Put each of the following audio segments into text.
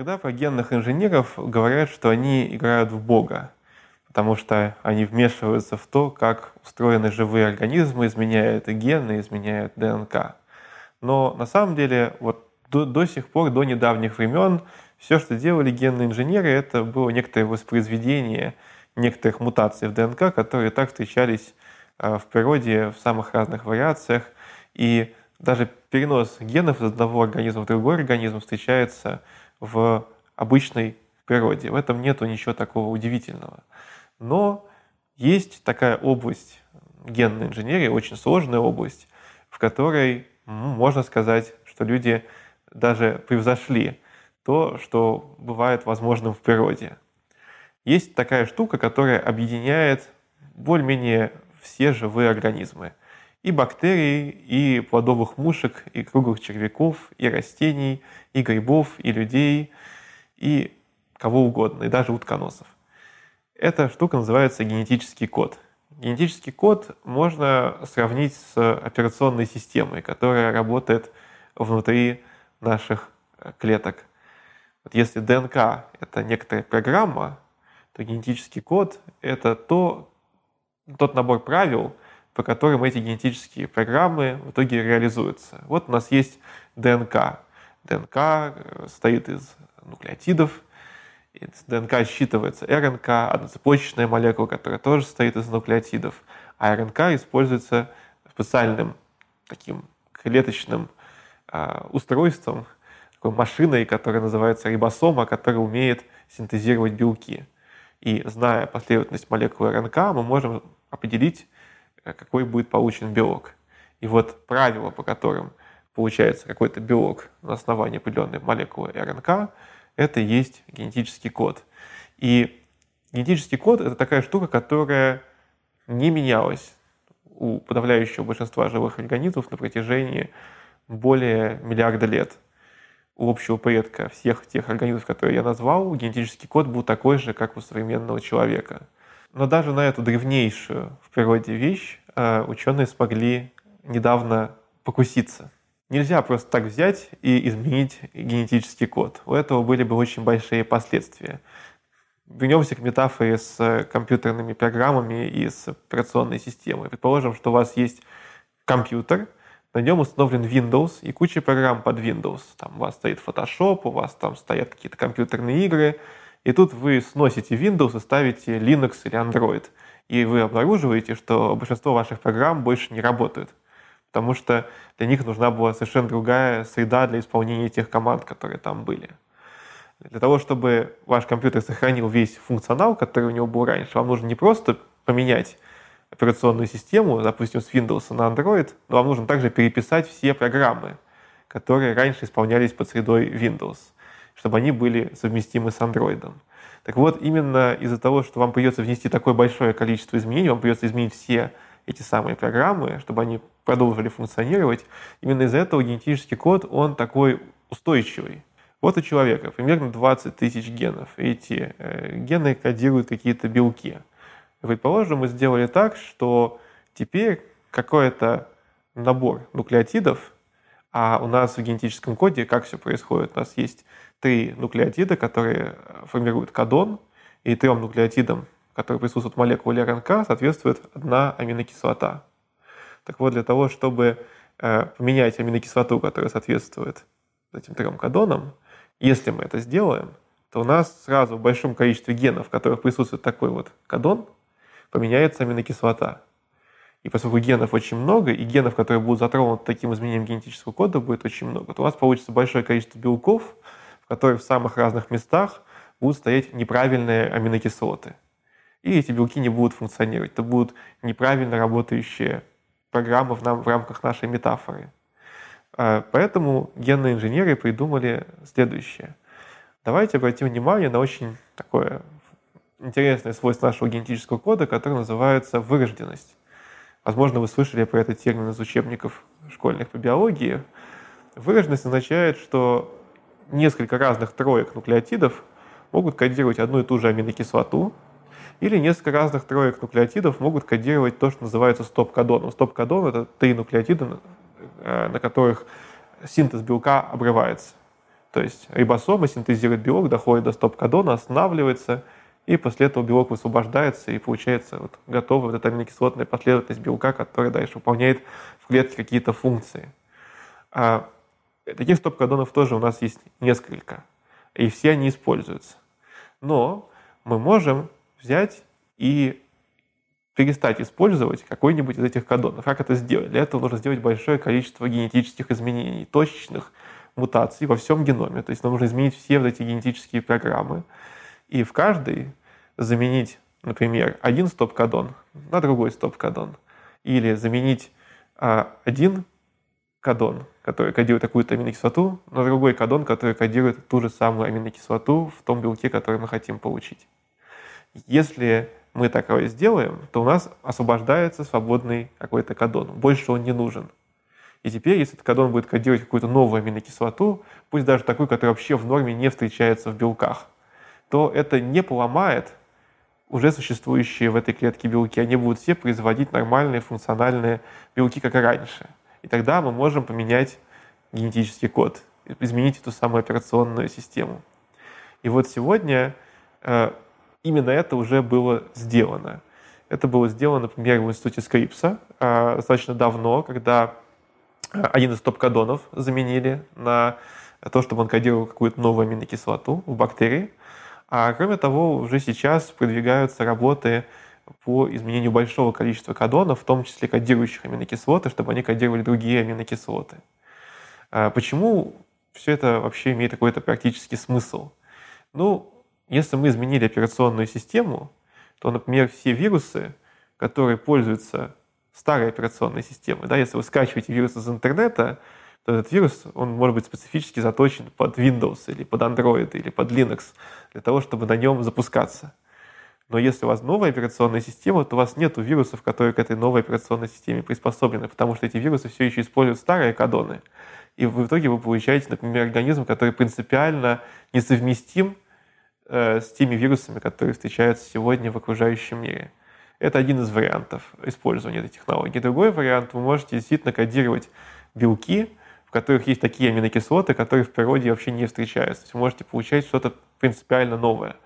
Иногда про генных инженеров говорят, что они играют в Бога, потому что они вмешиваются в то, как устроены живые организмы, изменяют и гены, изменяют ДНК. Но на самом деле вот до, до сих пор, до недавних времен, все, что делали генные инженеры, это было некоторое воспроизведение некоторых мутаций в ДНК, которые так встречались а, в природе в самых разных вариациях. И даже перенос генов из одного организма в другой организм встречается в обычной природе. В этом нет ничего такого удивительного. Но есть такая область генной инженерии, очень сложная область, в которой можно сказать, что люди даже превзошли то, что бывает возможным в природе. Есть такая штука, которая объединяет более-менее все живые организмы. И бактерий, и плодовых мушек, и круглых червяков, и растений, и грибов, и людей, и кого угодно, и даже утконосов. Эта штука называется генетический код. Генетический код можно сравнить с операционной системой, которая работает внутри наших клеток. Вот если ДНК — это некоторая программа, то генетический код — это то, тот набор правил, по которым эти генетические программы в итоге реализуются. Вот у нас есть ДНК. ДНК э, состоит из нуклеотидов, из ДНК считывается РНК, одноцепочечная молекула, которая тоже состоит из нуклеотидов, а РНК используется специальным таким клеточным э, устройством, такой машиной, которая называется рибосома, которая умеет синтезировать белки. И зная последовательность молекул РНК, мы можем определить, какой будет получен белок. И вот правила, по которым получается какой-то белок на основании определенной молекулы РНК, это и есть генетический код. И генетический код — это такая штука, которая не менялась у подавляющего большинства живых организмов на протяжении более миллиарда лет. У общего предка всех тех организмов, которые я назвал, генетический код был такой же, как у современного человека. Но даже на эту древнейшую в природе вещь э, ученые смогли недавно покуситься. Нельзя просто так взять и изменить генетический код. У этого были бы очень большие последствия. Вернемся к метафоре с компьютерными программами и с операционной системой. Предположим, что у вас есть компьютер, на нем установлен Windows и куча программ под Windows. Там у вас стоит Photoshop, у вас там стоят какие-то компьютерные игры, и тут вы сносите Windows и ставите Linux или Android. И вы обнаруживаете, что большинство ваших программ больше не работают потому что для них нужна была совершенно другая среда для исполнения тех команд, которые там были. Для того, чтобы ваш компьютер сохранил весь функционал, который у него был раньше, вам нужно не просто поменять операционную систему, допустим, с Windows на Android, но вам нужно также переписать все программы, которые раньше исполнялись под средой Windows, чтобы они были совместимы с Android. Так вот, именно из-за того, что вам придется внести такое большое количество изменений, вам придется изменить все эти самые программы, чтобы они продолжили функционировать. Именно из-за этого генетический код, он такой устойчивый. Вот у человека примерно 20 тысяч генов. Эти э, гены кодируют какие-то белки. Предположим, мы сделали так, что теперь какой-то набор нуклеотидов, а у нас в генетическом коде как все происходит? У нас есть три нуклеотида, которые формируют кодон, и трем нуклеотидам которой присутствует в молекуле РНК, соответствует одна аминокислота. Так вот, для того, чтобы э, поменять аминокислоту, которая соответствует этим трем кодонам, если мы это сделаем, то у нас сразу в большом количестве генов, в которых присутствует такой вот кодон, поменяется аминокислота. И поскольку генов очень много, и генов, которые будут затронуты таким изменением генетического кода, будет очень много, то у нас получится большое количество белков, в которых в самых разных местах будут стоять неправильные аминокислоты и эти белки не будут функционировать. Это будут неправильно работающие программы в, нам, в рамках нашей метафоры. А, поэтому генные инженеры придумали следующее. Давайте обратим внимание на очень такое интересное свойство нашего генетического кода, которое называется вырожденность. Возможно, вы слышали про этот термин из учебников школьных по биологии. Вырожденность означает, что несколько разных троек нуклеотидов могут кодировать одну и ту же аминокислоту, или несколько разных троек нуклеотидов могут кодировать то, что называется стоп-кодоном. Стоп-кодон — это три нуклеотида, э, на которых синтез белка обрывается. То есть рибосома синтезирует белок, доходит до стоп-кодона, останавливается, и после этого белок высвобождается, и получается вот готовая вот эта аминокислотная последовательность белка, которая дальше выполняет в клетке какие-то функции. А таких стоп-кодонов тоже у нас есть несколько, и все они используются. Но мы можем взять и перестать использовать какой-нибудь из этих кодонов. Как это сделать? Для этого нужно сделать большое количество генетических изменений, точечных мутаций во всем геноме. То есть нам нужно изменить все вот эти генетические программы. И в каждой заменить, например, один стоп-кодон на другой стоп-кодон. Или заменить а, один кодон, который кодирует какую-то аминокислоту, на другой кодон, который кодирует ту же самую аминокислоту в том белке, который мы хотим получить. Если мы такое сделаем, то у нас освобождается свободный какой-то кодон. Больше он не нужен. И теперь, если этот кодон будет кодировать какую-то новую аминокислоту, пусть даже такую, которая вообще в норме не встречается в белках, то это не поломает уже существующие в этой клетке белки. Они будут все производить нормальные функциональные белки, как и раньше. И тогда мы можем поменять генетический код, изменить эту самую операционную систему. И вот сегодня э, именно это уже было сделано. Это было сделано, например, в институте Скрипса э, достаточно давно, когда э, один из топ-кодонов заменили на то, чтобы он кодировал какую-то новую аминокислоту в бактерии. А кроме того, уже сейчас продвигаются работы по изменению большого количества кодонов, в том числе кодирующих аминокислоты, чтобы они кодировали другие аминокислоты. А почему все это вообще имеет какой-то практический смысл? Ну, если мы изменили операционную систему, то, например, все вирусы, которые пользуются старой операционной системой, да, если вы скачиваете вирус из интернета, то этот вирус, он может быть специфически заточен под Windows или под Android или под Linux для того, чтобы на нем запускаться. Но если у вас новая операционная система, то у вас нет вирусов, которые к этой новой операционной системе приспособлены, потому что эти вирусы все еще используют старые кадоны. И в итоге вы получаете, например, организм, который принципиально несовместим Э, с теми вирусами, которые встречаются сегодня в окружающем мире. Это один из вариантов использования этой технологии. Другой вариант, вы можете действительно кодировать белки, в которых есть такие аминокислоты, которые в природе вообще не встречаются. То есть вы можете получать что-то принципиально новое.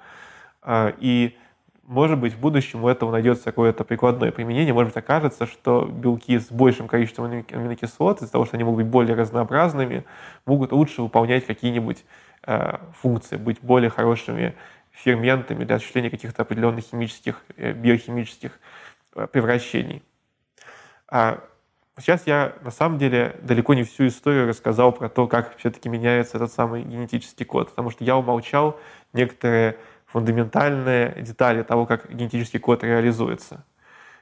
А, и, может быть, в будущем у этого найдется какое-то прикладное применение. Может быть, окажется, что белки с большим количеством аминокислот, из-за того, что они могут быть более разнообразными, могут лучше выполнять какие-нибудь Э, функции, быть более хорошими ферментами для осуществления каких-то определенных химических, э, биохимических э, превращений. Сейчас я на самом деле далеко не всю историю рассказал про то, как все-таки меняется этот самый генетический код, потому что я умолчал некоторые фундаментальные детали того, как генетический код реализуется.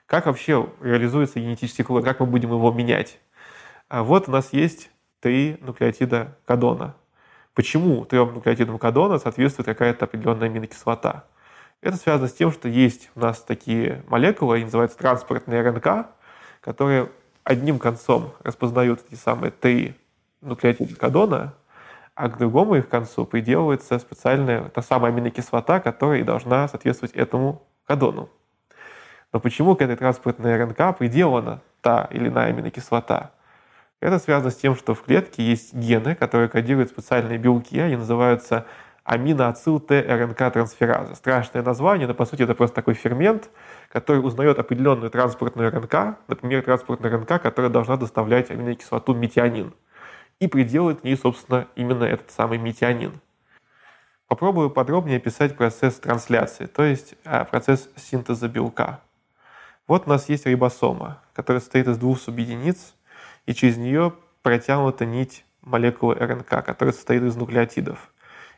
Как вообще реализуется генетический код, как мы будем его менять? А вот у нас есть три нуклеотида кодона почему трем нуклеотидам кодона соответствует какая-то определенная аминокислота. Это связано с тем, что есть у нас такие молекулы, они называются транспортные РНК, которые одним концом распознают эти самые три нуклеотида кодона, а к другому их концу приделывается специальная та самая аминокислота, которая должна соответствовать этому кодону. Но почему к этой транспортной РНК приделана та или иная аминокислота? Это связано с тем, что в клетке есть гены, которые кодируют специальные белки, они называются аминоацил Т-РНК-трансфераза. Страшное название, но по сути это просто такой фермент, который узнает определенную транспортную РНК, например, транспортную РНК, которая должна доставлять аминокислоту метионин, и приделает к ней, собственно, именно этот самый метионин. Попробую подробнее описать процесс трансляции, то есть а, процесс синтеза белка. Вот у нас есть рибосома, которая состоит из двух субъединиц, и через нее протянута нить молекулы РНК, которая состоит из нуклеотидов.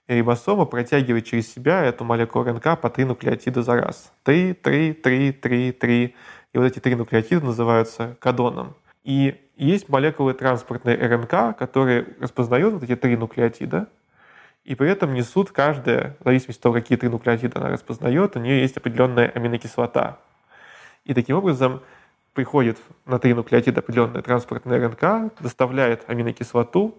Рибосома протягивает через себя эту молекулу РНК по три нуклеотида за раз. Три, три, три, три, три. И вот эти три нуклеотида называются кодоном. И есть молекулы транспортной РНК, которые распознают вот эти три нуклеотида, и при этом несут каждая, в зависимости от того, какие три нуклеотида она распознает, у нее есть определенная аминокислота. И таким образом приходит на три нуклеотида определенная транспортная РНК, доставляет аминокислоту,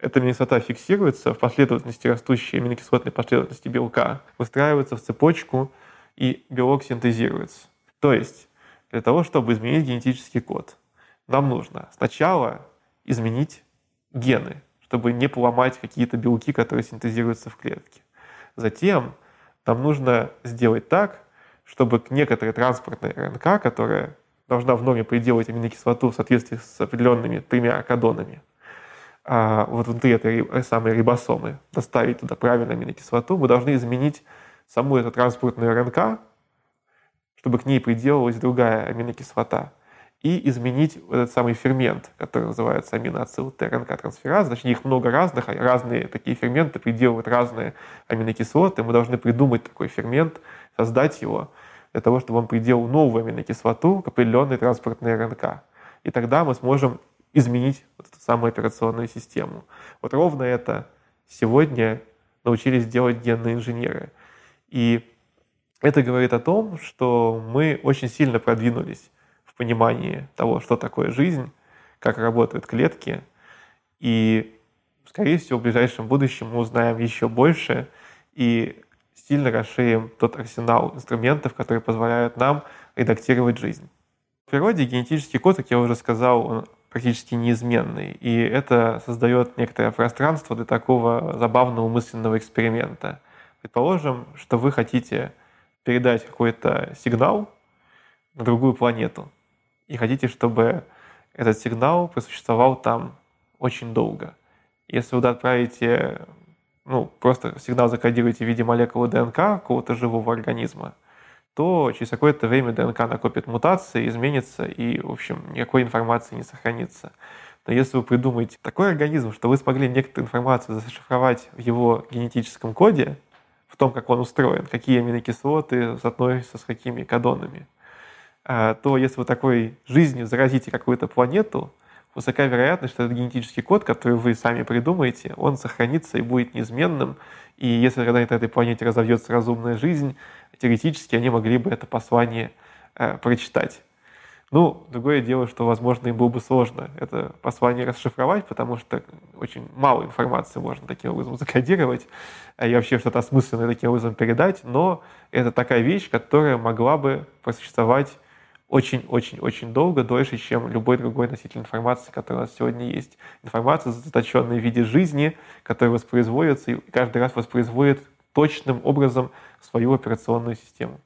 эта аминокислота фиксируется в последовательности растущей аминокислотной последовательности белка, выстраивается в цепочку, и белок синтезируется. То есть, для того, чтобы изменить генетический код, нам нужно сначала изменить гены, чтобы не поломать какие-то белки, которые синтезируются в клетке. Затем нам нужно сделать так, чтобы некоторая транспортная РНК, которая должна в норме приделать аминокислоту в соответствии с определенными тремя кодонами, а вот внутри этой самой рибосомы доставить туда правильную аминокислоту, мы должны изменить саму эту транспортную РНК, чтобы к ней приделалась другая аминокислота, и изменить этот самый фермент, который называется аминоацил ТРНК-трансфераз. Точнее, их много разных, а разные такие ферменты приделывают разные аминокислоты. Мы должны придумать такой фермент, создать его, для того, чтобы он приделал новую аминокислоту к определенной транспортной РНК. И тогда мы сможем изменить самую операционную систему. Вот ровно это сегодня научились делать генные инженеры. И это говорит о том, что мы очень сильно продвинулись в понимании того, что такое жизнь, как работают клетки. И, скорее всего, в ближайшем будущем мы узнаем еще больше и сильно расширим тот арсенал инструментов, которые позволяют нам редактировать жизнь. В природе генетический код, как я уже сказал, он практически неизменный. И это создает некоторое пространство для такого забавного мысленного эксперимента. Предположим, что вы хотите передать какой-то сигнал на другую планету и хотите, чтобы этот сигнал просуществовал там очень долго. Если вы отправите, ну, просто сигнал закодируете в виде молекулы ДНК какого-то живого организма, то через какое-то время ДНК накопит мутации, изменится, и, в общем, никакой информации не сохранится. Но если вы придумаете такой организм, что вы смогли некоторую информацию зашифровать в его генетическом коде, в том, как он устроен, какие аминокислоты соотносятся с какими кодонами, а, то если вы такой жизнью заразите какую-то планету, высока вероятность, что этот генетический код, который вы сами придумаете, он сохранится и будет неизменным. И если когда-нибудь на этой планете разовьется разумная жизнь, теоретически они могли бы это послание э, прочитать. Ну, другое дело, что, возможно, им было бы сложно это послание расшифровать, потому что очень мало информации можно таким образом закодировать а и вообще что-то осмысленное таким образом передать, но это такая вещь, которая могла бы просуществовать очень-очень-очень долго, дольше, чем любой другой носитель информации, который у нас сегодня есть. Информация, заточенная в виде жизни, которая воспроизводится и каждый раз воспроизводит точным образом свою операционную систему.